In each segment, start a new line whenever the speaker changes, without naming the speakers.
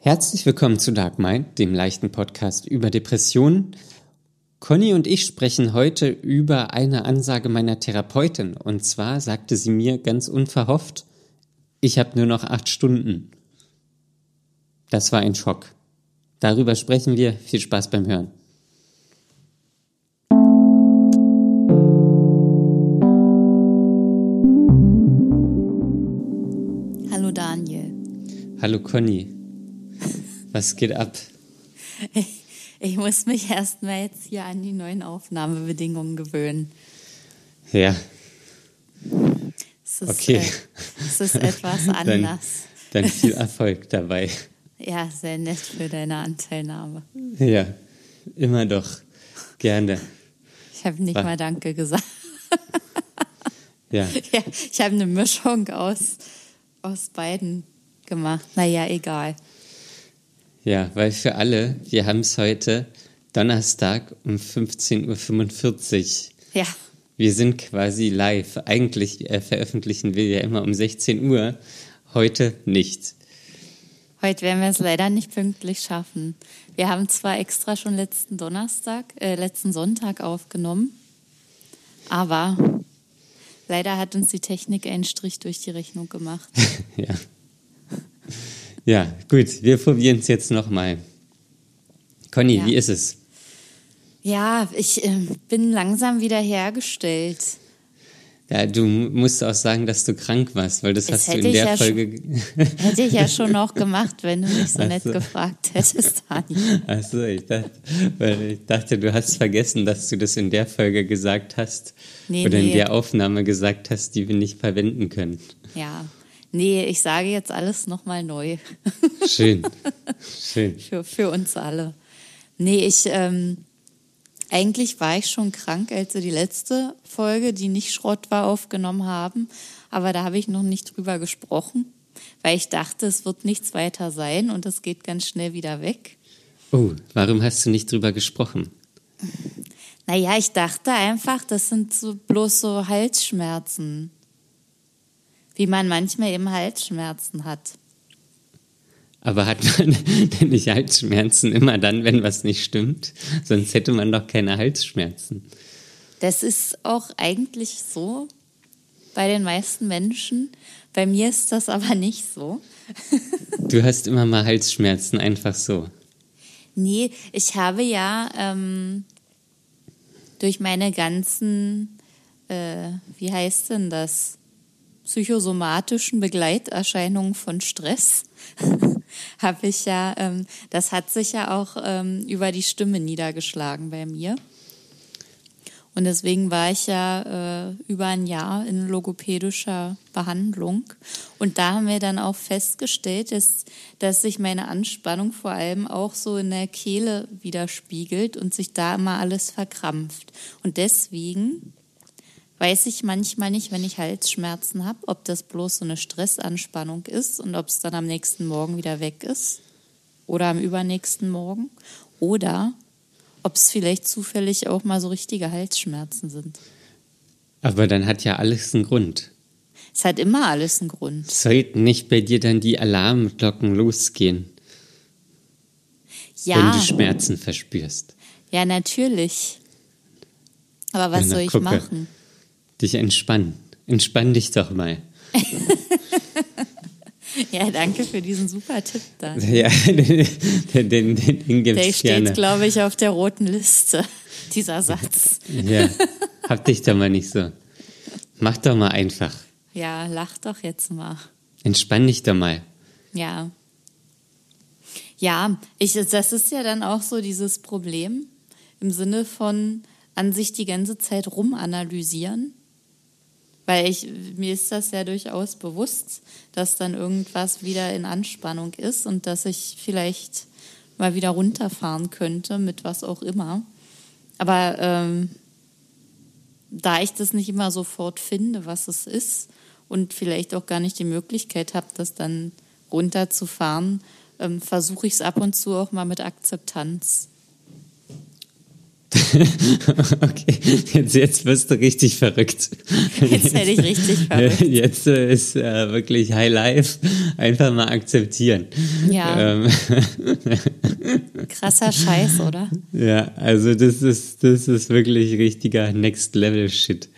Herzlich willkommen zu Dark Mind, dem leichten Podcast über Depressionen. Conny und ich sprechen heute über eine Ansage meiner Therapeutin. Und zwar sagte sie mir ganz unverhofft, ich habe nur noch acht Stunden. Das war ein Schock. Darüber sprechen wir. Viel Spaß beim Hören.
Hallo Daniel.
Hallo Conny. Was geht ab?
Ich, ich muss mich erstmal jetzt hier an die neuen Aufnahmebedingungen gewöhnen.
Ja.
Es ist,
Okay.
Äh, es ist etwas
Dann,
anders.
dann viel Erfolg dabei.
Ja, sehr nett für deine Anteilnahme.
Ja, immer doch. Gerne.
Ich habe nicht
Was?
mal Danke gesagt.
Ja.
Ja, ich habe eine Mischung aus, aus beiden gemacht. Naja, egal.
Ja, weil für alle, wir haben es heute Donnerstag um 15.45 Uhr.
Ja,
Wir sind quasi live. Eigentlich äh, veröffentlichen wir ja immer um 16 Uhr. Heute nicht.
heute werden wir es leider nicht pünktlich schaffen. Wir haben zwar extra schon letzten Donnerstag, äh, letzten Sonntag aufgenommen, aber leider hat uns die Technik einen Strich durch die Rechnung gemacht.
ja. Ja, gut, wir probieren es jetzt nochmal. Conny,
Ja.
wie ist es?
Ja, ich äh, bin langsam wieder hergestellt.
Ja, du musst auch sagen, dass du krank warst, weil das
Das
hast du in der
ja
Folge.
Hätte ich ja schon noch gemacht, wenn du mich so
Ach
nett
so.
gefragt hättest, Dani.
Achso, ich dachte, weil ich dachte, du hast vergessen, dass du das in der Folge gesagt hast.
Nee,
oder in
nee.
der Aufnahme gesagt hast, die wir nicht verwenden können.
Ja, nee, ich sage jetzt alles nochmal neu.
Schön. Schön.
für, für uns alle. Nee, ich, ähm, eigentlich war ich schon krank, als wir die letzte Folge, die nicht Schrott war, aufgenommen haben. Aber da habe ich noch nicht drüber gesprochen, weil ich dachte, es wird nichts weiter sein und es geht ganz schnell wieder weg.
Oh, warum hast du nicht drüber gesprochen?
Naja, ich dachte einfach, das sind so bloß so Halsschmerzen. Wie man manchmal eben Halsschmerzen hat.
Aber hat man denn nicht Halsschmerzen immer dann, wenn was nicht stimmt? Sonst hätte man doch keine Halsschmerzen.
Das ist auch eigentlich so bei den meisten Menschen. Bei mir ist das aber nicht so.
Du hast immer mal Halsschmerzen, einfach so.
Nee, ich habe ja ähm, durch meine ganzen, äh, wie heißt denn das, psychosomatischen Begleiterscheinungen von Stress, habe ich ja, ähm, das hat sich ja auch ähm, über die Stimme niedergeschlagen bei mir. Und deswegen war ich ja äh, über ein Jahr in logopädischer Behandlung. Und da haben wir dann auch festgestellt, dass, dass sich meine Anspannung vor allem auch so in der Kehle widerspiegelt und sich da immer alles verkrampft. Und deswegen weiß ich manchmal nicht, wenn ich Halsschmerzen habe, ob das bloß so eine Stressanspannung ist und ob es dann am nächsten Morgen wieder weg ist oder am übernächsten Morgen oder ob es vielleicht zufällig auch mal so richtige Halsschmerzen sind.
Aber dann hat ja alles einen Grund.
Es hat immer alles einen Grund.
Sollten nicht bei dir dann die Alarmglocken losgehen, wenn
Ja,
du Schmerzen verspürst?
ja, natürlich. Aber was
Na,
soll ich
gucke.
machen?
Dich entspannen. Entspann dich doch mal.
Ja, danke für diesen super Tipp dann.
Ja, den, den, den, den
Der
gibt's
steht,
gerne.
glaube ich, auf der roten Liste, dieser Satz.
Ja, hab dich doch mal nicht so. Mach doch mal einfach.
Ja, lach doch jetzt mal.
Entspann dich doch mal.
Ja. Ja, ich, das ist ja dann auch so dieses Problem im Sinne von an sich die ganze Zeit rumanalysieren. Weil ich, mir ist das ja durchaus bewusst, dass dann irgendwas wieder in Anspannung ist und dass ich vielleicht mal wieder runterfahren könnte mit was auch immer. Aber ähm, da ich das nicht immer sofort finde, was es ist und vielleicht auch gar nicht die Möglichkeit habe, das dann runterzufahren, ähm, versuche ich es ab und zu auch mal mit Akzeptanz.
okay, jetzt, jetzt wirst du richtig verrückt.
Jetzt werde ich richtig verrückt.
Jetzt ist äh, wirklich High Life. Einfach mal akzeptieren.
Ja.
Ähm,
Krasser Scheiß, oder?
ja, also das ist, das ist wirklich richtiger Next Level Shit.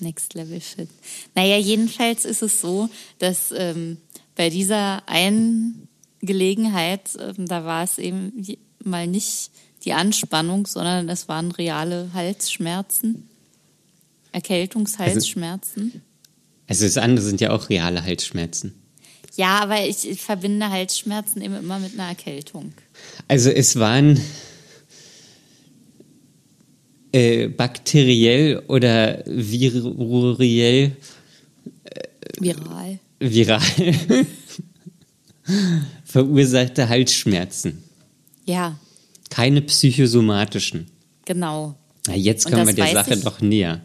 Next Level Shit. Naja, jedenfalls ist es so, dass ähm, bei dieser einen Gelegenheit, ähm, da war es eben mal nicht die Anspannung, sondern es waren reale Halsschmerzen, Erkältungshalsschmerzen.
Also das andere sind ja auch reale Halsschmerzen.
Ja, aber ich, ich verbinde Halsschmerzen eben immer mit einer Erkältung.
Also es waren äh, bakteriell oder viruriell,
Viral.
viral verursachte Halsschmerzen.
Ja,
Keine psychosomatischen.
genau.
Na, jetzt kommen wir der Sache
ich.
doch näher.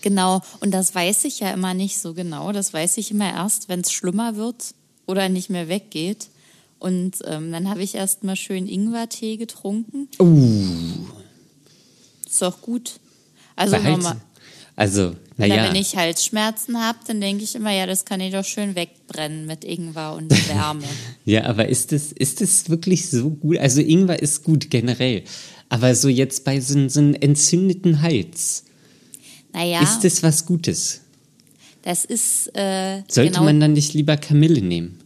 Genau, und das weiß ich ja immer nicht so genau. Das weiß ich immer erst, wenn es schlimmer wird oder nicht mehr weggeht. Und ähm, dann habe ich erst mal schön Ingwertee getrunken.
Uh,
Ist doch gut. Also nochmal,
also,
na,
naja,
wenn ich Halsschmerzen habe, dann denke ich immer, ja, das kann ich doch schön wegbrennen mit Ingwer und Wärme.
ja, aber ist es ist es wirklich so gut? Also Ingwer ist gut generell, aber so jetzt bei so, so einem entzündeten Hals,
Naja,
ist das was Gutes?
das ist äh,
Sollte
genau,
man dann nicht lieber Kamille nehmen?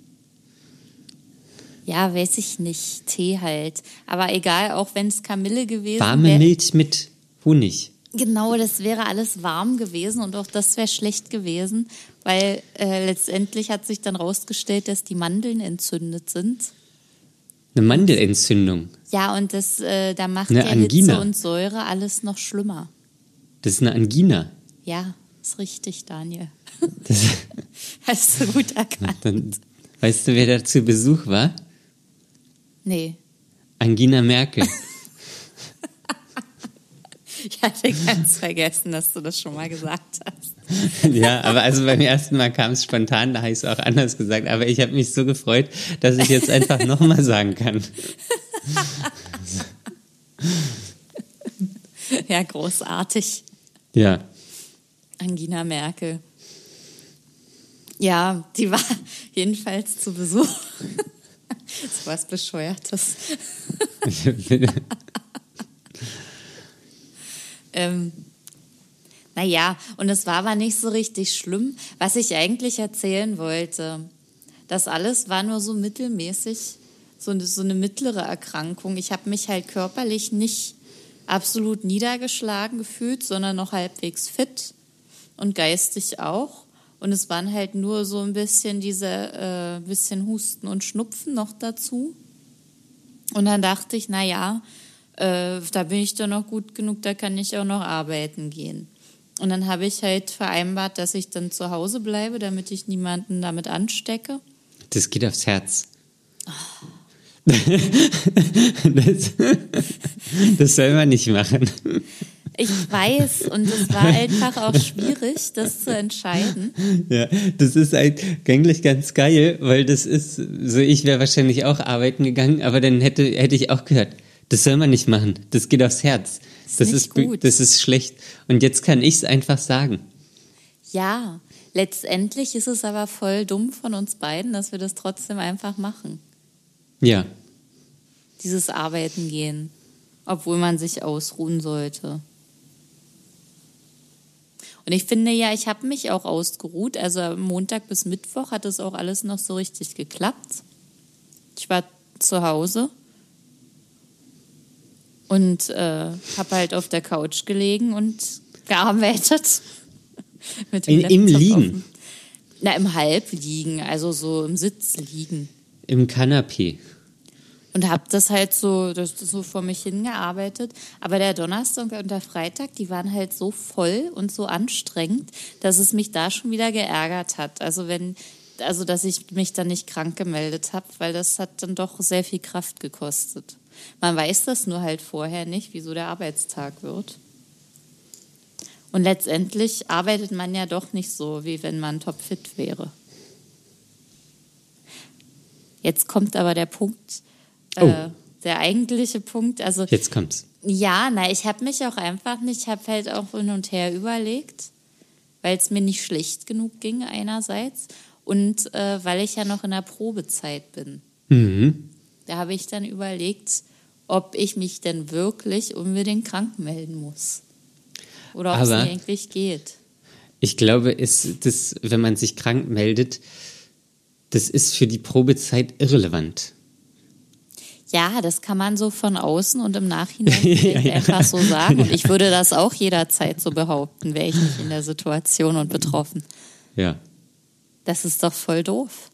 ja, weiß ich nicht, Tee halt. Aber egal, auch wenn es Kamille gewesen
Warme
wäre.
Milch mit Honig.
Genau, das wäre alles warm gewesen und auch das wäre schlecht gewesen, weil äh, letztendlich hat sich dann rausgestellt, dass die Mandeln entzündet sind.
Eine Mandelentzündung.
Ja, und das, äh, da macht
Eine
ja
Angina.
Hitze und Säure alles noch schlimmer.
Das ist eine Angina.
Ja, ist richtig, Daniel.
Das,
Hast du gut erkannt.
dann, weißt du, wer da zu Besuch war?
Nee,
Angina Merkel.
ich hatte ganz vergessen, dass du das schon mal gesagt hast.
ja, aber also beim ersten Mal kam es spontan, da habe ich es auch anders gesagt. Aber ich habe mich so gefreut, dass ich jetzt einfach nochmal sagen kann.
Ja, großartig.
Ja.
Angina Merkel. Ja, die war jedenfalls zu Besuch. so was Bescheuertes. Ähm, naja, und es war aber nicht so richtig schlimm. Was ich eigentlich erzählen wollte, das alles war nur so mittelmäßig, so eine, so eine mittlere Erkrankung. Ich habe mich halt körperlich nicht absolut niedergeschlagen gefühlt, sondern noch halbwegs fit und geistig auch. Und es waren halt nur so ein bisschen diese, äh, bisschen Husten und Schnupfen noch dazu. Und dann dachte ich, na ja, äh, da bin ich doch noch gut genug, da kann ich auch noch arbeiten gehen. Und dann habe ich halt vereinbart, dass ich dann zu Hause bleibe, damit ich niemanden damit anstecke.
Das geht aufs Herz. Das, das soll man nicht machen.
Ich weiß, und es war einfach auch schwierig, das zu entscheiden.
Ja, das ist eigentlich ganz geil, weil das ist, so ich wäre wahrscheinlich auch arbeiten gegangen, aber dann hätte, hätte ich auch gehört, das soll man nicht machen, das geht aufs Herz.
Ist
Das ist,
gut.
das ist schlecht. Und jetzt kann ich es einfach sagen.
Ja, letztendlich ist es aber voll dumm von uns beiden, dass wir das trotzdem einfach machen.
Ja,
Dieses Arbeiten gehen, obwohl man sich ausruhen sollte. Und ich finde ja, ich habe mich auch ausgeruht. Also Montag bis Mittwoch hat es auch alles noch so richtig geklappt. Ich war zu Hause und äh, habe halt auf der Couch gelegen und gearbeitet. Mit dem
In- im Liegen?
dem- Na, im Halbliegen, also so im Sitz liegen.
im Kanapee.
Und habe das halt so, das, so vor mich hingearbeitet. Aber der Donnerstag und der Freitag, die waren halt so voll und so anstrengend, dass es mich da schon wieder geärgert hat. Also wenn, also dass ich mich dann nicht krank gemeldet habe, weil das hat dann doch sehr viel Kraft gekostet. Man weiß das nur halt vorher nicht, wieso der Arbeitstag wird. Und letztendlich arbeitet man ja doch nicht so, wie wenn man topfit wäre. Jetzt kommt aber der Punkt,
Oh.
äh, der eigentliche Punkt. Also
Jetzt kommt's.
Ja, na, ich habe mich auch einfach nicht, ich habe halt auch hin und her überlegt, weil es mir nicht schlecht genug ging einerseits und äh, weil ich ja noch in der Probezeit bin.
Mhm.
Da habe ich dann überlegt, ob ich mich denn wirklich unbedingt krank melden muss. Oder ob es
Aber-
eigentlich geht.
Ich glaube, ist das, wenn man sich krank meldet, das ist für die Probezeit irrelevant.
Ja, das kann man so von außen und im Nachhinein vielleicht einfach so sagen. Und ich würde das auch jederzeit so behaupten, wäre ich nicht in der Situation und betroffen.
Ja.
Das ist doch voll doof.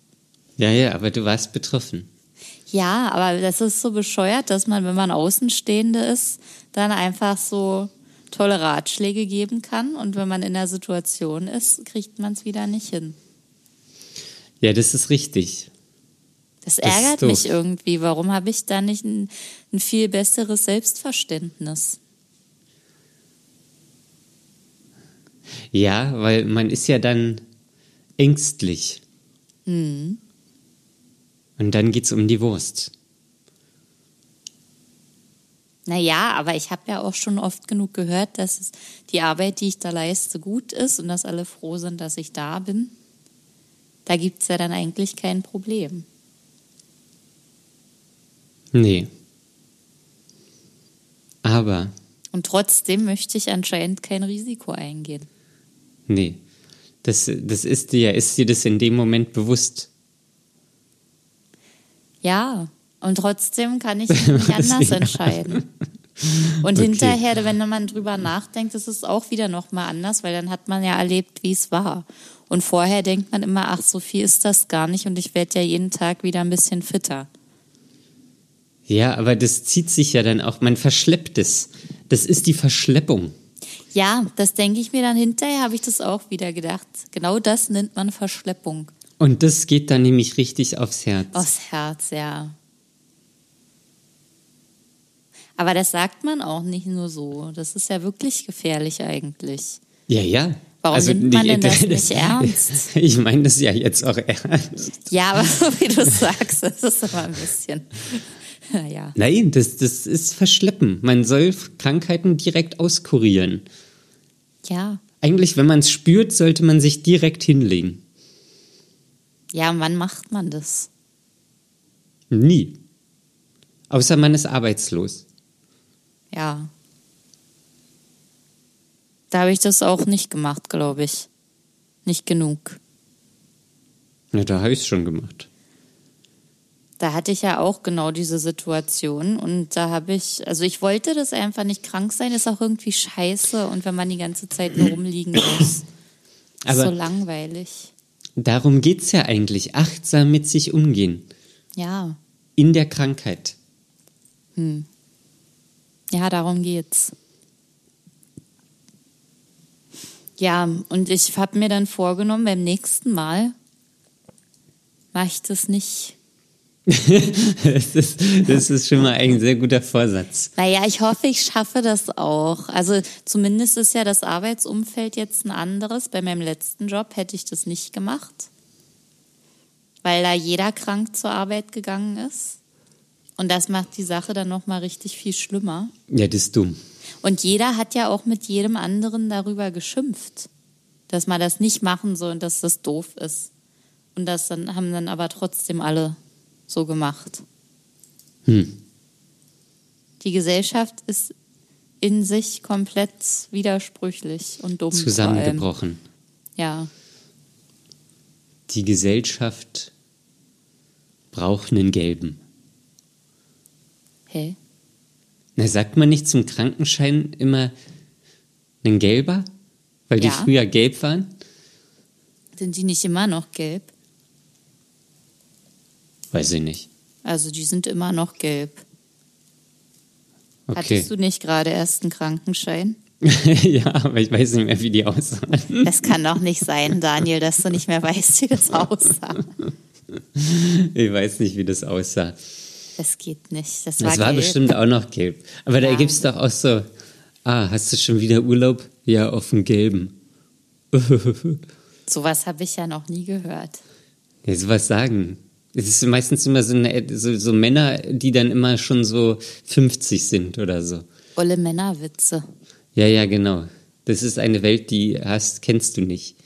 Ja, ja, aber du warst betroffen.
Ja, aber das ist so bescheuert, dass man, wenn man Außenstehende ist, dann einfach so tolle Ratschläge geben kann. Und wenn man in der Situation ist, kriegt man es wieder nicht hin.
Ja, das ist richtig.
Das ärgert mich irgendwie. Warum habe ich da nicht ein, ein viel besseres Selbstverständnis?
Ja, weil man ist ja dann ängstlich.
Hm.
Und dann geht's um die Wurst.
Naja, aber ich habe ja auch schon oft genug gehört, dass es die Arbeit, die ich da leiste, gut ist und dass alle froh sind, dass ich da bin. Da gibt es ja dann eigentlich kein Problem.
Nee. Aber,
Und trotzdem möchte ich anscheinend kein Risiko eingehen.
nee. Das, das ist dir, ist dir das in dem Moment bewusst?
Ja, und trotzdem kann ich mich anders entscheiden. Und
Okay.
hinterher, wenn man drüber nachdenkt, ist es auch wieder nochmal anders, weil dann hat man ja erlebt, wie es war. Und vorher denkt man immer, ach, so viel ist das gar nicht und ich werde ja jeden Tag wieder ein bisschen fitter.
Ja, aber das zieht sich ja dann auch, man verschleppt es. Das ist die Verschleppung.
Ja, das denke ich mir dann hinterher, habe ich das auch wieder gedacht. Genau das nennt man Verschleppung.
Und das geht dann nämlich richtig aufs Herz.
Aufs Herz, ja. Aber das sagt man auch nicht nur so. Das ist ja wirklich gefährlich eigentlich.
Ja, ja.
Warum nimmt man denn das nicht ernst?
Ich meine das ja jetzt auch ernst.
Ja, aber so wie du sagst, das ist immer ein bisschen. Naja.
Nein, das, das ist Verschleppen. Man soll Krankheiten direkt auskurieren.
Ja.
Eigentlich, wenn man es spürt, sollte man sich direkt hinlegen.
Ja, wann macht man das?
Nie. Außer man ist arbeitslos.
Ja. Da habe ich das auch nicht gemacht, glaube ich. Nicht genug.
Na, da habe ich es schon gemacht.
Da hatte ich ja auch genau diese Situation und da habe ich, also ich wollte das einfach nicht krank sein, ist auch irgendwie scheiße und wenn man die ganze Zeit nur rumliegen muss.
Aber-
so langweilig.
Darum geht's ja eigentlich. Achtsam mit sich umgehen.
Ja,
In der Krankheit.
ja, darum geht's. Ja, und ich habe mir dann vorgenommen, beim nächsten Mal mache ich das nicht.
Das ist, das ist schon mal ein sehr guter Vorsatz.
Naja, ich hoffe, ich schaffe das auch. Also zumindest ist ja das Arbeitsumfeld jetzt ein anderes. Bei meinem letzten Job hätte ich das nicht gemacht, weil da jeder krank zur Arbeit gegangen ist. Und das macht die Sache dann nochmal richtig viel schlimmer.
Ja, das ist dumm.
Und jeder hat ja auch mit jedem anderen darüber geschimpft, dass man das nicht machen soll und dass das doof ist. Und das dann haben dann aber trotzdem alle so gemacht.
Hm.
Die Gesellschaft ist in sich komplett widersprüchlich und dumm.
Zusammengebrochen.
Ja,
Die Gesellschaft braucht einen gelben.
hä?
Na, sagt man nicht zum Krankenschein immer einen gelber? Weil die
Ja.
früher gelb waren?
Sind die nicht immer noch gelb?
Weiß ich nicht.
Also die sind immer noch gelb.
Okay.
Hattest du nicht gerade erst einen Krankenschein?
ja, aber ich weiß nicht mehr, wie die aussahen.
Das kann doch nicht sein, Daniel, dass du nicht mehr weißt, wie das aussah.
Ich weiß nicht, wie das aussah.
Das geht nicht. Das war,
Das war bestimmt auch noch gelb. Aber da
Ja.
gibt's doch auch so, ah, hast du schon wieder Urlaub? Ja, auf dem gelben.
Sowas habe ich ja noch nie gehört.
Ja, sowas sagen. Es ist meistens immer so, eine, so, so Männer, die dann immer schon so 50 sind oder so.
Olle Männerwitze.
Ja, ja, genau. Das ist eine Welt, die hast, kennst du nicht.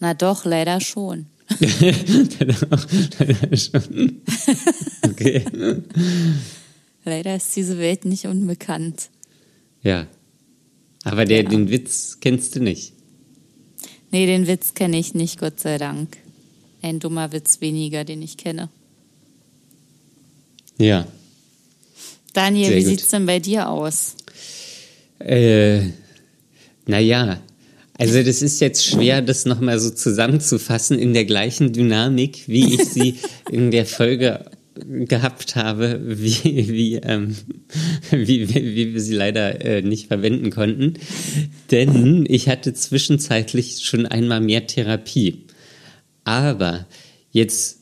Na doch, leider schon.
Leider schon. Okay.
Leider ist diese Welt nicht unbekannt.
Ja. Aber der,
Ja.
den Witz kennst du nicht.
Nee, den Witz kenne ich nicht, Gott sei Dank. Ein dummer Witz weniger, den ich kenne.
Ja.
Daniel,
Sehr
wie
gut.
sieht's denn bei dir aus?
Äh, naja, also das ist jetzt schwer, das nochmal so zusammenzufassen in der gleichen Dynamik, wie ich sie in der Folge gehabt habe, wie, wie, ähm, wie, wie, wie wir sie leider äh, nicht verwenden konnten. Denn ich hatte zwischenzeitlich schon einmal mehr Therapie. Aber jetzt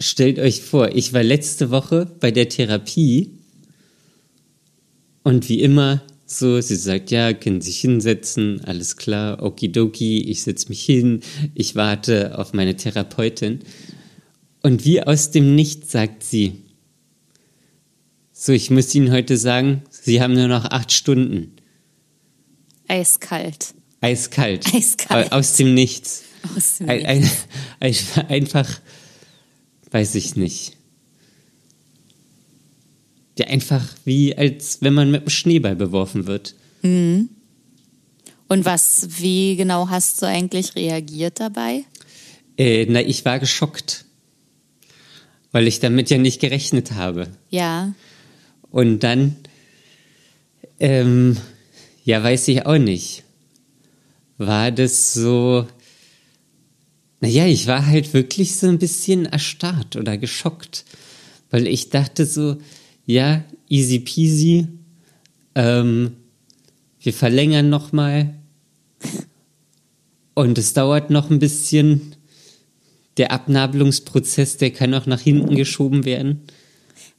stellt euch vor, ich war letzte Woche bei der Therapie und wie immer, so, sie sagt, ja, können sich hinsetzen, alles klar, okidoki, ich setze mich hin, ich warte auf meine Therapeutin. Und wie aus dem Nichts sagt sie, so, ich muss Ihnen heute sagen, Sie haben nur noch acht Stunden.
Eiskalt.
Eiskalt.
Eiskalt.
Aus dem Nichts.
Aus dem
Ein, ein, ein, einfach, weiß ich nicht. Ja, einfach wie, als wenn man mit einem Schneeball beworfen wird.
Und was, wie genau hast du eigentlich reagiert dabei?
Äh, na, ich war geschockt. Weil ich damit ja nicht gerechnet habe.
Ja.
Und dann, ähm, ja, weiß ich auch nicht. War das so, naja, ich war halt wirklich so ein bisschen erstarrt oder geschockt. Weil ich dachte so, ja, easy peasy, ähm, wir verlängern nochmal. Und es dauert noch ein bisschen. Der Abnabelungsprozess, der kann auch nach hinten geschoben werden.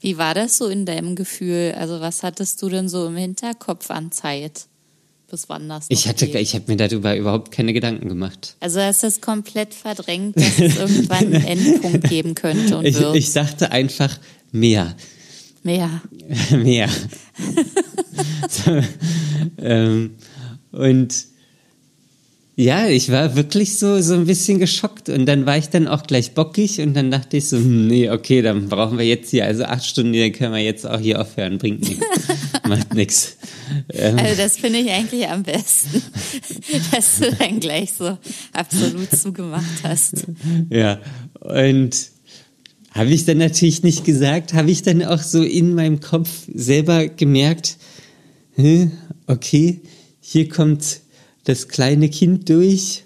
Wie war das so in deinem Gefühl? Also was hattest du denn so im Hinterkopf an Zeit? Bis wann das
Ich hatte,
geht?
ich habe mir darüber überhaupt keine Gedanken gemacht.
Also hast du es komplett verdrängt, dass es irgendwann einen Endpunkt geben könnte und
Ich,
wird.
ich sagte einfach mehr,
Mehr.
mehr. so, ähm, und ja, ich war wirklich so, so ein bisschen geschockt und dann war ich dann auch gleich bockig und dann dachte ich so, hm, nee, okay, dann brauchen wir jetzt hier, also acht Stunden, dann können wir jetzt auch hier aufhören, bringt nichts, macht nichts. Ähm,
Also das finde ich eigentlich am besten, dass du dann gleich so absolut zugemacht hast.
Ja, und habe ich dann natürlich nicht gesagt, habe ich dann auch so in meinem Kopf selber gemerkt, hä, okay, hier kommt das kleine Kind durch.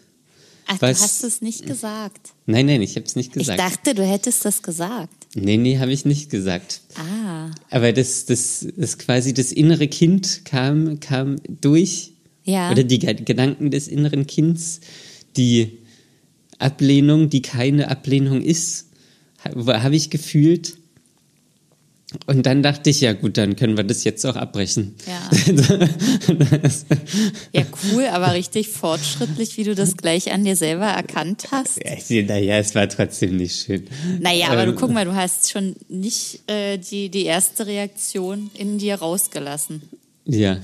Ach,
Was?
du hast es nicht gesagt.
Nein, nein, ich habe es nicht
Ich
gesagt.
dachte, du hättest das gesagt.
Nee, nee, habe ich nicht gesagt.
Ah,
Aber das, das, das quasi das innere Kind kam, kam durch.
Ja.
Oder die Ge- Gedanken des inneren Kinds, die Ablehnung, die keine Ablehnung ist, ha- habe ich gefühlt. Und dann dachte ich, ja gut, dann können wir das jetzt auch abbrechen.
ja. Ja, cool, aber richtig fortschrittlich, wie du das gleich an dir selber erkannt hast.
Ja, Naja, es war trotzdem nicht schön.
Naja, aber du
Ähm,
guck mal, du hast schon nicht äh, die, die erste Reaktion in dir rausgelassen.
Ja.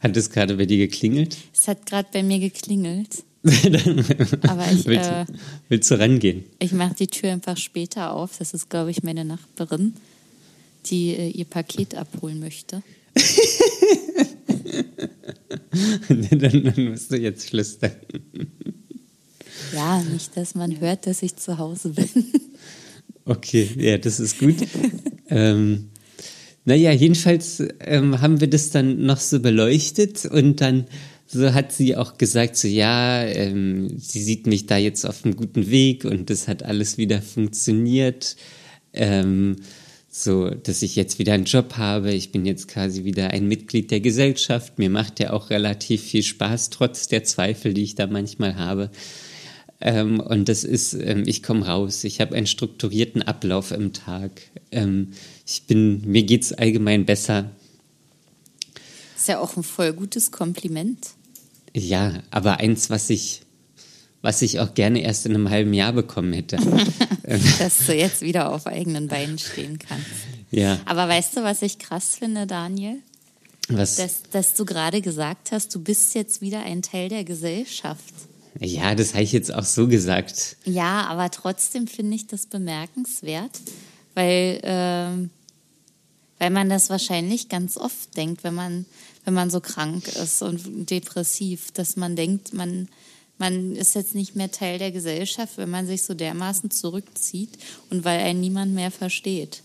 Hat es gerade bei dir geklingelt?
Es hat gerade bei mir geklingelt. Aber ich,
willst,
äh,
willst du rangehen?
ich mache die Tür einfach später auf. Das ist, glaube ich, meine Nachbarin, die äh, ihr Paket abholen möchte.
dann, dann musst du jetzt flüstern.
Ja, nicht, dass man hört, dass ich zu Hause bin.
Okay, ja, das ist gut. ähm, naja, jedenfalls ähm, haben wir das dann noch so beleuchtet und dann so hat sie auch gesagt, so ja, ähm, sie sieht mich da jetzt auf einem guten Weg und das hat alles wieder funktioniert. Ähm, so, dass ich jetzt wieder einen Job habe. Ich bin jetzt quasi wieder ein Mitglied der Gesellschaft. Mir macht ja auch relativ viel Spaß, trotz der Zweifel, die ich da manchmal habe. Ähm, und das ist, ähm, ich komme raus, ich habe einen strukturierten Ablauf im Tag. Ähm, ich bin, mir geht's allgemein besser.
Ist ja auch ein voll gutes Kompliment.
Ja, aber eins, was ich, was ich auch gerne erst in einem halben Jahr bekommen hätte.
dass du jetzt wieder auf eigenen Beinen stehen kannst.
ja.
Aber weißt du, was ich krass finde, Daniel?
Was?
Dass, dass du gerade gesagt hast, du bist jetzt wieder ein Teil der Gesellschaft.
Ja, das habe ich jetzt auch so gesagt.
Ja, aber trotzdem finde ich das bemerkenswert, weil, ähm, weil man das wahrscheinlich ganz oft denkt, wenn man, wenn man so krank ist und depressiv, dass man denkt, man, man ist jetzt nicht mehr Teil der Gesellschaft, wenn man sich so dermaßen zurückzieht und weil einen niemand mehr versteht.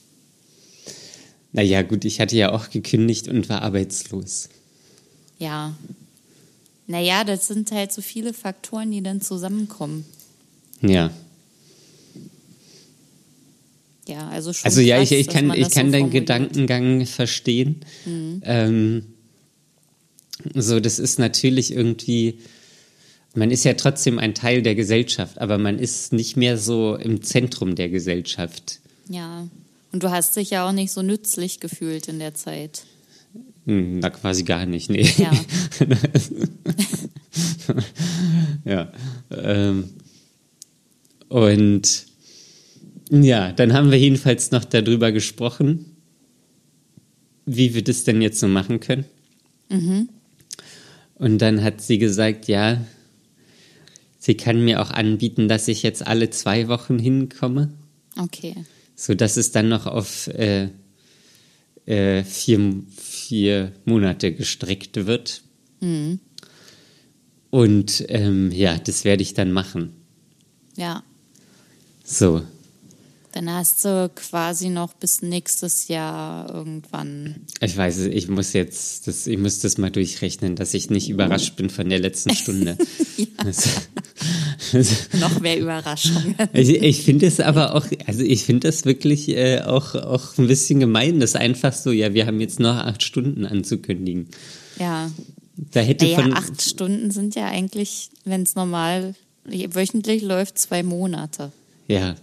Naja, gut, ich hatte ja auch gekündigt und war arbeitslos.
Ja. Naja, das sind halt so viele Faktoren, die dann zusammenkommen.
Ja.
Ja, also schon.
Also ja,
krass,
ich, ich kann, ich kann
so
deinen. Gedankengang verstehen. Ähm, so, das ist natürlich irgendwie, man ist ja trotzdem ein Teil der Gesellschaft, aber man ist nicht mehr so im Zentrum der Gesellschaft.
Ja. Und du hast dich ja auch nicht so nützlich gefühlt in der Zeit.
Hm, Na, quasi gar nicht, nee.
Ja.
ja. Ähm, und ja, dann haben wir jedenfalls noch darüber gesprochen, wie wir das denn jetzt so machen können. Und dann hat sie gesagt, ja, sie kann mir auch anbieten, dass ich jetzt alle zwei Wochen hinkomme,
Okay.
so dass es dann noch auf äh, äh, vier, vier Monate gestreckt wird. Und ähm, ja, das werde ich dann machen.
Ja.
So.
Dann hast du quasi noch bis nächstes Jahr irgendwann.
Ich weiß es, ich muss jetzt, das, ich muss das mal durchrechnen, dass ich nicht überrascht bin von der letzten Stunde. das, das,
Noch mehr Überraschungen.
ich ich finde es aber auch, also ich finde das wirklich äh, auch, auch ein bisschen gemein, das einfach so, ja, wir haben jetzt noch acht Stunden anzukündigen.
Ja.
Da hätte
Naja,
von,
acht Stunden sind ja eigentlich, wenn es normal wöchentlich läuft, zwei Monate.
ja,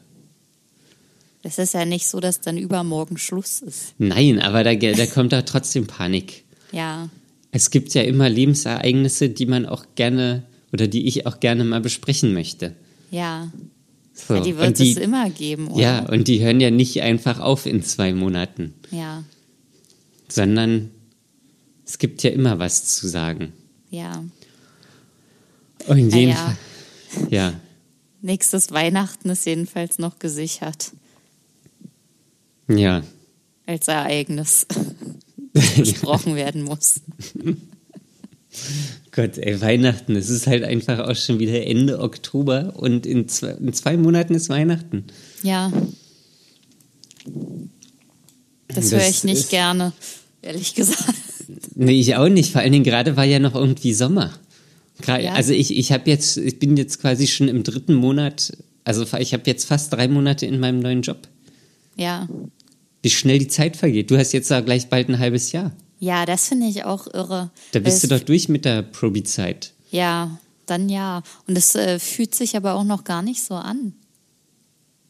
Es ist ja nicht so, dass dann übermorgen Schluss ist.
nein, aber da, da kommt da trotzdem Panik.
Ja.
Es gibt ja immer Lebensereignisse, die man auch gerne oder die ich auch gerne mal besprechen möchte.
Ja.
So.
ja die wird
die,
es immer geben, oder?
Ja, und die hören ja nicht einfach auf in zwei Monaten,
Ja.
sondern es gibt ja immer was zu sagen.
Ja.
Und in
Na
jedem
ja.
Fall, ja,
Nächstes Weihnachten ist jedenfalls noch gesichert
ja.
als Ereignis, das besprochen werden muss.
Gott, ey, Weihnachten, es ist halt einfach auch schon wieder Ende Oktober und in zwei, in zwei Monaten ist Weihnachten.
Ja. Das,
Das
höre ich nicht gerne, ehrlich gesagt.
Nee, ich auch nicht. Vor allen Dingen gerade war ja noch irgendwie Sommer. Gra-
Ja.
Also ich, ich habe jetzt, ich bin jetzt quasi schon im dritten Monat, also ich habe jetzt fast drei Monate in meinem neuen Job.
Ja.
Wie schnell die Zeit vergeht. Du hast jetzt da gleich bald ein halbes Jahr.
Ja, das finde ich auch irre.
Da bist du doch durch mit der Probi-Zeit.
Ja, dann ja. Und es äh, fühlt sich aber auch noch gar nicht so an.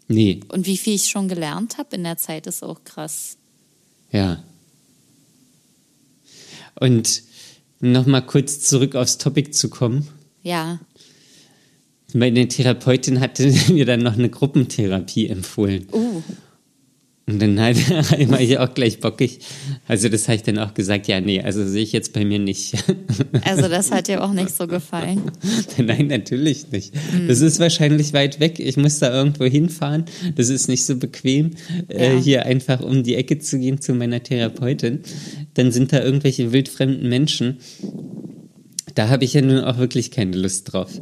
Nee,
Und wie viel ich schon gelernt habe in der Zeit, ist auch krass.
ja. Und nochmal kurz zurück aufs Topic zu kommen.
Ja.
Meine Therapeutin hatte mir dann noch eine Gruppentherapie empfohlen.
Uh,
Und dann halt, war ich auch gleich bockig. Also das habe ich dann auch gesagt, ja, nee, also sehe ich jetzt bei mir nicht.
also das hat dir auch nicht so gefallen.
Nein, natürlich nicht. Das ist wahrscheinlich weit weg. Ich muss da irgendwo hinfahren. Das ist nicht so bequem, äh,
Ja.
hier einfach um die Ecke zu gehen zu meiner Therapeutin. Dann sind da irgendwelche wildfremden Menschen. Da habe ich ja nun auch wirklich keine Lust drauf.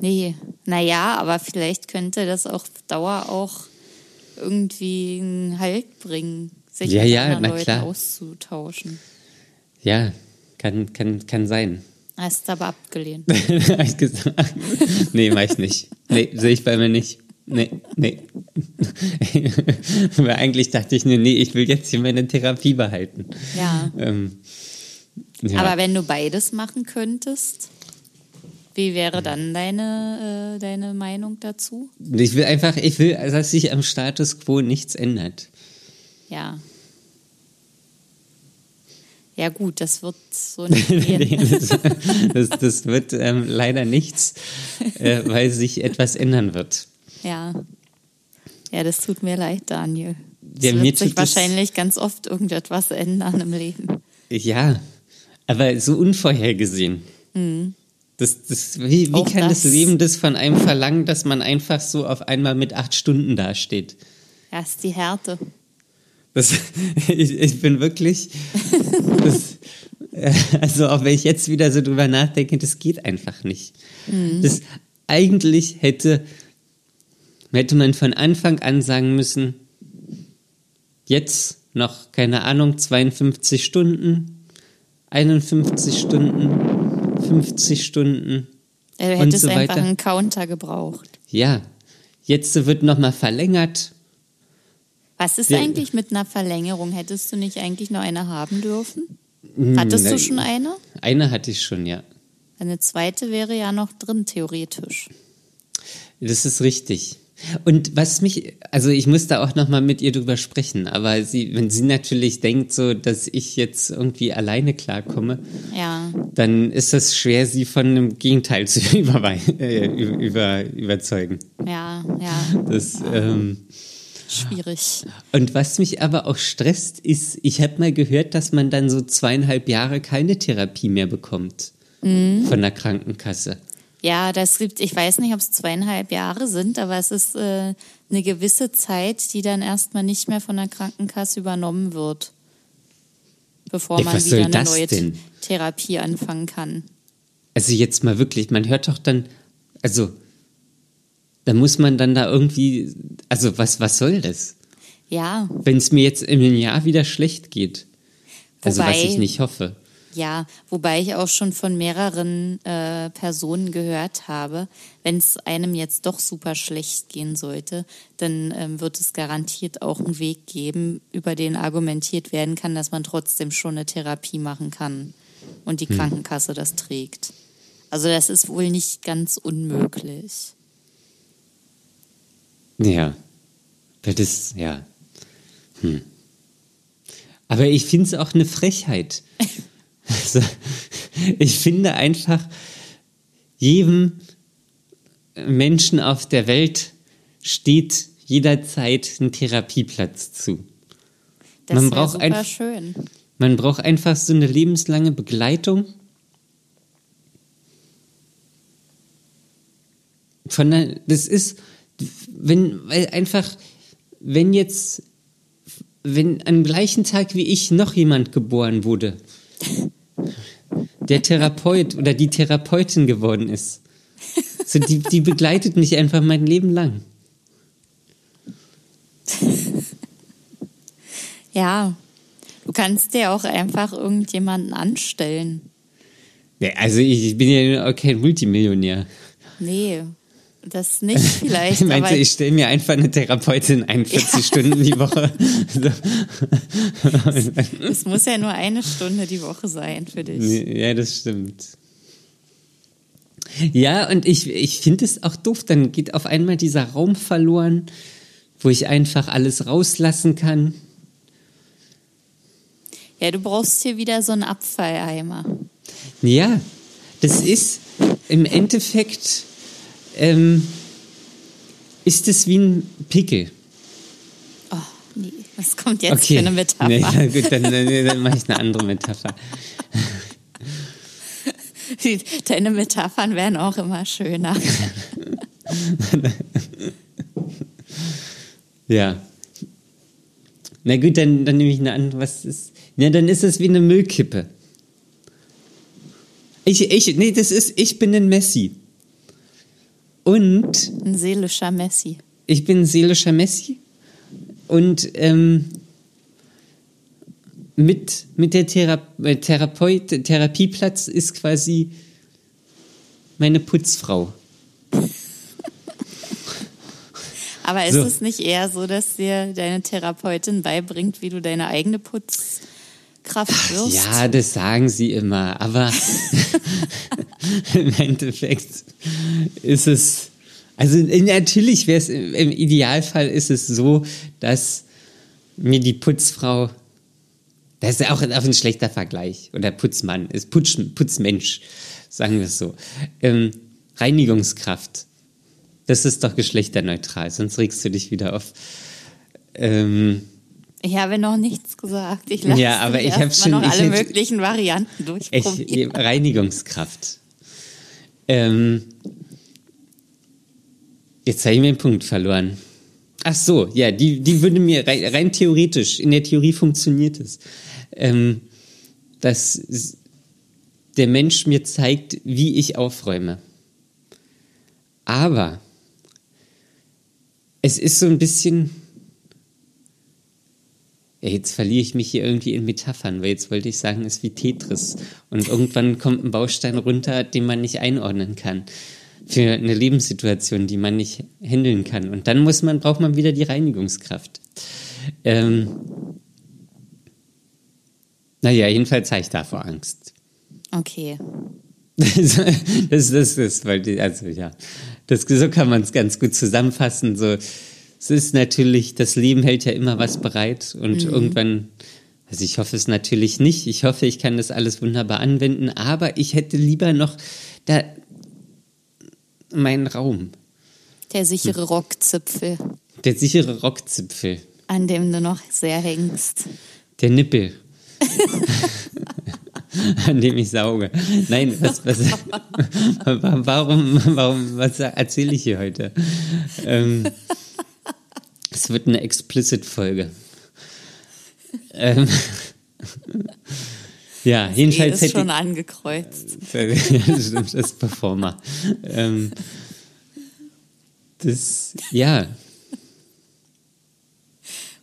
Nee, naja, aber vielleicht könnte das auf Dauer auch irgendwie einen Halt bringen, sich
Ja,
mit
ja,
anderen Leuten
klar.
auszutauschen.
Ja, kann, kann, kann sein.
Hast aber abgelehnt.
Hab ich gesagt. Nee, mach ich nicht. Nee, sehe ich bei mir nicht. Nee, nee. Weil eigentlich dachte ich nur, nee, ich will jetzt hier meine Therapie behalten.
Ja.
Ähm, ja.
Aber wenn du beides machen könntest, wie wäre dann deine, äh, deine Meinung dazu?
ich will einfach, ich will, dass sich am Status quo nichts ändert.
Ja. Ja gut, das wird so nicht gehen.
Das, das, das wird ähm, leider nichts, äh, weil sich etwas ändern wird.
ja. Ja, das tut mir leid, Daniel.
Der
es
mir
wird sich wahrscheinlich ganz oft irgendetwas ändern im Leben.
Ja, aber so unvorhergesehen. Das, das, wie wie
Mhm.
Kann das
das-
Leben das von einem verlangen, dass man einfach so auf einmal mit acht Stunden dasteht?
Ja, ist die Härte.
Das, ich, ich bin wirklich. Das, also, auch wenn ich jetzt wieder so drüber nachdenke, das geht einfach nicht. Das, eigentlich hätte, hätte man von Anfang an sagen müssen: jetzt noch, keine Ahnung, 52 Stunden, 51 Stunden, 50 Stunden.
Ja, Du
Und
hättest
so
einfach
weiter.
einen Counter gebraucht.
Ja, jetzt wird nochmal verlängert.
Was ist
Der-
eigentlich mit einer Verlängerung? Hättest du nicht eigentlich noch eine haben dürfen?
Hm,
Hattest
ne-
du schon eine?
Eine hatte ich schon, ja.
Eine zweite wäre ja noch drin, theoretisch.
Das ist richtig. Und was mich, also ich muss da auch nochmal mit ihr drüber sprechen, aber sie, wenn sie natürlich denkt, so, dass ich jetzt irgendwie alleine klarkomme,
Ja,
dann ist es schwer, sie von dem Gegenteil zu äh, über, überzeugen.
ja, ja,
Das, ähm,
schwierig.
und was mich aber auch stresst, ist, ich habe mal gehört, dass man dann so zweieinhalb Jahre keine Therapie mehr bekommt von der Krankenkasse.
Ja, das gibt, ich weiß nicht, ob es zweieinhalb Jahre sind, aber es ist äh, eine gewisse Zeit, die dann erstmal nicht mehr von der Krankenkasse übernommen wird. Bevor
Ja,
man wieder eine neue
denn?
Therapie anfangen kann.
Also jetzt mal wirklich, man hört doch dann, also da muss man dann da irgendwie, also was, was soll das?
Ja,
Wenn es mir jetzt in einem Jahr wieder schlecht geht. Also was
Wobei-
ich nicht hoffe.
Ja, wobei ich auch schon von mehreren äh, Personen gehört habe, wenn es einem jetzt doch super schlecht gehen sollte, dann ähm, wird es garantiert auch einen Weg geben, über den argumentiert werden kann, dass man trotzdem schon eine Therapie machen kann und die Krankenkasse das trägt. Also das ist wohl nicht ganz unmöglich.
Ja. Das ist, ja. Hm. Aber ich finde es auch eine Frechheit. also, ich finde einfach, jedem Menschen auf der Welt steht jederzeit ein Therapieplatz zu.
Das
Man braucht
super schön.
Man braucht einfach so eine lebenslange Begleitung. Von der, das ist, wenn, weil einfach, wenn jetzt, wenn am gleichen Tag wie ich noch jemand geboren wurde, der Therapeut oder die Therapeutin geworden ist, so die, die begleitet mich einfach mein Leben lang.
Ja, du kannst dir auch einfach irgendjemanden anstellen.
Ja, also ich bin ja auch kein Multimillionär.
Nee, das nicht vielleicht.
Ich meinte,
aber
ich stelle mir einfach eine Therapeutin ein, 40 Stunden die Woche.
Es muss ja nur eine Stunde die Woche sein für dich.
Ja, das stimmt. Ja, und ich, ich finde es auch doof, dann geht auf einmal dieser Raum verloren, wo ich einfach alles rauslassen kann.
Ja, du brauchst hier wieder so einen Abfalleimer.
Ja, das ist im Endeffekt, ähm, ist es wie ein Pickel.
Oh, nee, was kommt jetzt für eine Metapher?
Nee, na gut, dann, dann, dann mache ich eine andere Metapher.
Deine Metaphern werden auch immer schöner.
Ja. Na gut, dann, dann nehme ich eine andere. Was ist. Ja, dann ist es wie eine Müllkippe. Ich, ich, nee, das ist, ich bin ein Messi. Und
Ein seelischer Messi.
ich bin ein seelischer Messi. Und ähm, mit, mit der Thera äh, Therapeut, Therapieplatz ist quasi meine Putzfrau.
Aber ist
So.
es nicht eher so, dass dir deine Therapeutin beibringt, wie du deine eigene Putzkraft wirst?
Ja, das sagen sie immer, aber im Endeffekt ist es, also natürlich wäre es, im Idealfall ist es so, dass mir die Putzfrau, das ist ja auch, auch ein schlechter Vergleich, oder Putzmann, ist Putz, Putzmensch, sagen wir es so, ähm, Reinigungskraft, das ist doch geschlechterneutral, sonst regst du dich wieder auf. Ähm,
Ich habe noch nichts gesagt. Ich lasse
Ja, aber ich habe schon-
alle möglichen Varianten
Ich,
durchprobieren.
Reinigungskraft. Ähm, jetzt habe ich mir den Punkt verloren. Ach so, ja, die, die würde mir rein, rein theoretisch, in der Theorie funktioniert es, ähm, dass der Mensch mir zeigt, wie ich aufräume. Aber es ist so ein bisschen. Ja, jetzt verliere ich mich hier irgendwie in Metaphern, weil jetzt wollte ich sagen, es ist wie Tetris. Und irgendwann kommt ein Baustein runter, den man nicht einordnen kann. Für eine Lebenssituation, die man nicht handeln kann. Und dann muss man, braucht man wieder die Reinigungskraft. Ähm, naja, jedenfalls habe ich davor Angst.
Okay.
Das, das, das, das also ja, das, so kann man es ganz gut zusammenfassen. So, es ist natürlich, das Leben hält ja immer was bereit und irgendwann, also ich hoffe es natürlich nicht. Ich hoffe, ich kann das alles wunderbar anwenden, aber ich hätte lieber noch da meinen Raum,
Der sichere Rockzipfel,
der sichere Rockzipfel,
an dem du noch sehr hängst.
der Nippel. an dem ich sauge. Nein, was, was, warum, warum, was erzähle ich hier heute? Ähm, es wird eine Explicit-Folge. Ähm, ja,
E
jedenfalls
ist
hätte
schon angekreuzt.
das stimmt, das ist Performer. Ähm, das, ja,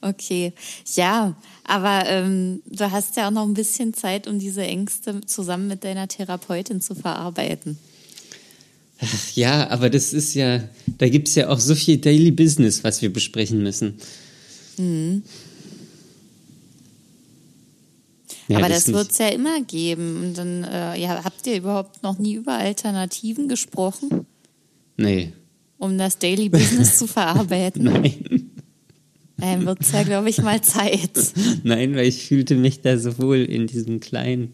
Okay, ja, aber ähm, du hast ja auch noch ein bisschen Zeit, um diese Ängste zusammen mit deiner Therapeutin zu verarbeiten.
Ja, aber das ist ja, da gibt es ja auch so viel Daily Business, was wir besprechen müssen. Ja,
aber das
nicht-
wird es ja immer geben. Und dann äh, ja, habt ihr überhaupt noch nie über Alternativen gesprochen,
Nee,
um das Daily Business zu verarbeiten?
nein.
Dann wird es ja, glaube ich, mal Zeit.
Nein, weil ich fühlte mich da so wohl in diesem kleinen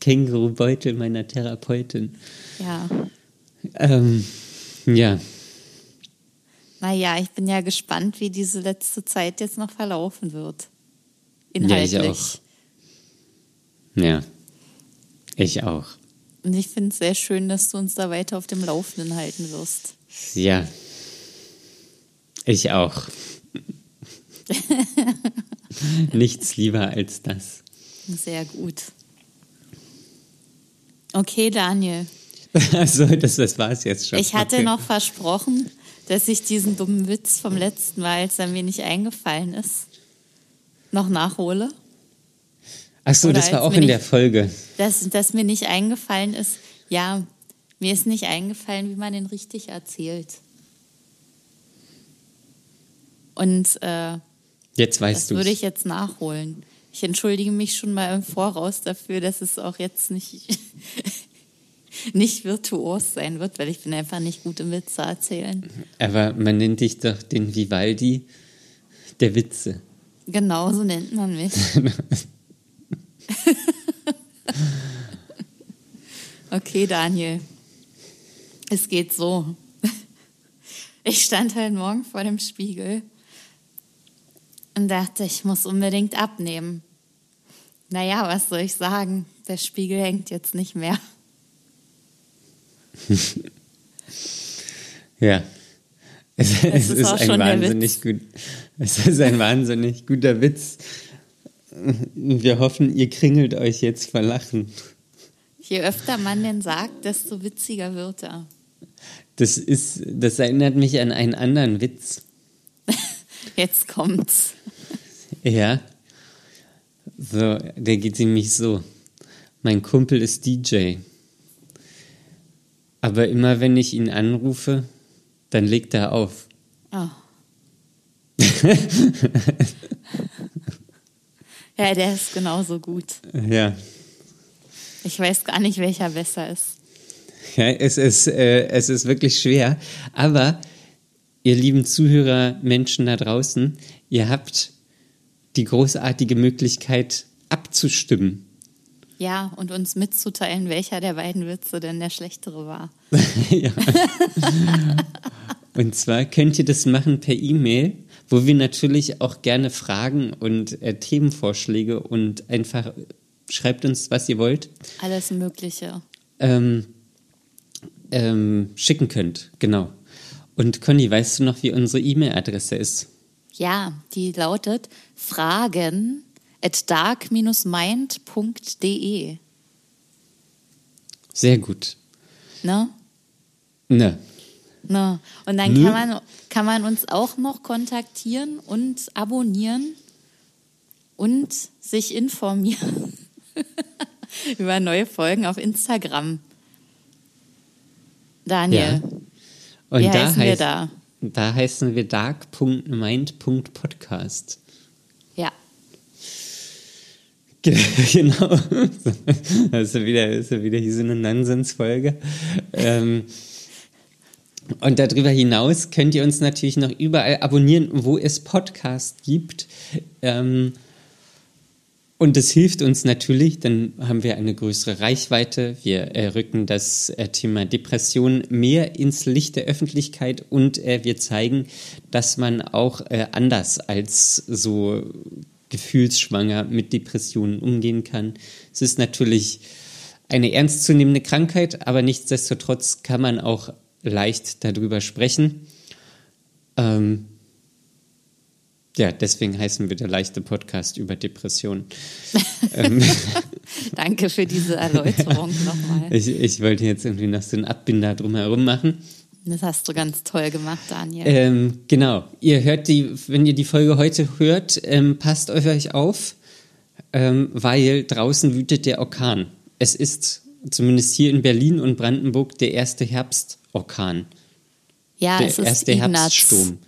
Kängurubeutel meiner Therapeutin.
Ja.
Ähm, ja,
Naja, ich bin ja gespannt, wie diese letzte Zeit jetzt noch verlaufen wird.
Ja, ich
Inhaltlich.
auch. ja, ich auch.
Und ich finde es sehr schön, dass du uns da weiter auf dem Laufenden halten wirst.
Ja, ich auch. Nichts lieber als das.
Sehr gut. Okay, Daniel.
Also, das, das war es jetzt schon.
Ich hatte
Okay.
noch versprochen, dass ich diesen dummen Witz vom letzten Mal, als er mir nicht eingefallen ist, noch nachhole.
Ach so,
Oder
das war auch in
nicht-
der Folge.
Dass, dass mir nicht eingefallen ist, ja, mir ist nicht eingefallen, wie man den richtig erzählt. Und äh,
Jetzt
das
weißt du
würde ich jetzt nachholen. Ich entschuldige mich schon mal im Voraus dafür, dass es auch jetzt nicht, nicht virtuos sein wird, weil ich bin einfach nicht gut im Witze erzählen.
Aber man nennt dich doch den Vivaldi der Witze.
Genau so nennt man mich. okay, Daniel. Es geht so. Ich stand heute Morgen vor dem Spiegel und dachte, ich muss unbedingt abnehmen. Naja, was soll ich sagen? Der Spiegel hängt jetzt nicht mehr.
Ja. Es, es
ist
ist, ein wahnsinnig gut. Es ist ein wahnsinnig guter Witz. Wir hoffen, ihr kringelt euch jetzt vor Lachen.
Je öfter man den sagt, desto witziger wird er.
Das ist, das erinnert mich an einen anderen Witz.
Jetzt kommt's.
Ja. So, der geht nämlich so. Mein Kumpel ist DJ. Aber immer wenn ich ihn anrufe, dann legt er auf.
Oh. ja, der ist genauso gut.
Ja.
Ich weiß gar nicht, welcher besser ist.
Ja, es ist, äh, es ist wirklich schwer. Aber ihr lieben Zuhörer, Menschen da draußen, ihr habt die großartige Möglichkeit abzustimmen.
Ja, und uns mitzuteilen, welcher der beiden Witze denn der schlechtere war.
ja. Und zwar könnt ihr das machen per E-Mail wo wir natürlich auch gerne Fragen und äh, Themenvorschläge und einfach schreibt uns, was ihr wollt.
Alles Mögliche.
Ähm, ähm, schicken könnt, genau. Und Conny, weißt du noch, wie unsere E-Mail-Adresse ist?
Ja, die lautet fragen at dark-mind.de.
Sehr gut.
Ne?
Ne.
Ne. Und dann
Nö.
kann man, kann man uns auch noch kontaktieren und abonnieren und sich informieren über neue Folgen auf Instagram. Daniel,
Und
wie
da
heißen wir
heißt,
da?
da heißen wir dark.mind.podcast. Genau. Das ist ja wieder, ist wieder hier so eine Nonsensfolge. Ähm, und darüber hinaus könnt ihr uns natürlich noch überall abonnieren, wo es Podcasts gibt. Ähm, und das hilft uns natürlich, dann haben wir eine größere Reichweite. Wir äh, rücken das äh, Thema Depression mehr ins Licht der Öffentlichkeit und äh, wir zeigen, dass man auch äh, anders als so gefühlsschwanger mit Depressionen umgehen kann. Es ist natürlich eine ernstzunehmende Krankheit, aber nichtsdestotrotz kann man auch leicht darüber sprechen. Ähm, ja, deswegen heißen wir der leichte Podcast über Depressionen. ähm,
danke für diese Erläuterung nochmal.
ich, ich wollte jetzt irgendwie noch so einen Abbinder drumherum machen.
Das hast du ganz toll gemacht, Daniel.
Ähm, genau. Ihr hört die, wenn ihr die Folge heute hört, ähm, passt euch auf, ähm, weil draußen wütet der Orkan. Es ist zumindest hier in Berlin und Brandenburg der erste Herbstorkan.
ja,
der
es ist
erste
Ignaz.
Herbststurm.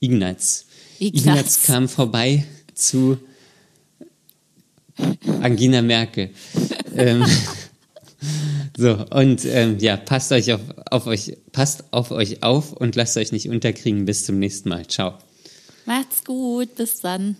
Ignaz.
Ignaz.
Ignaz kam vorbei zu Angina Merkel. ähm, so, und ähm, ja, passt euch auf, auf euch, passt auf euch auf und lasst euch nicht unterkriegen. Bis zum nächsten Mal. Ciao.
Macht's gut, bis dann.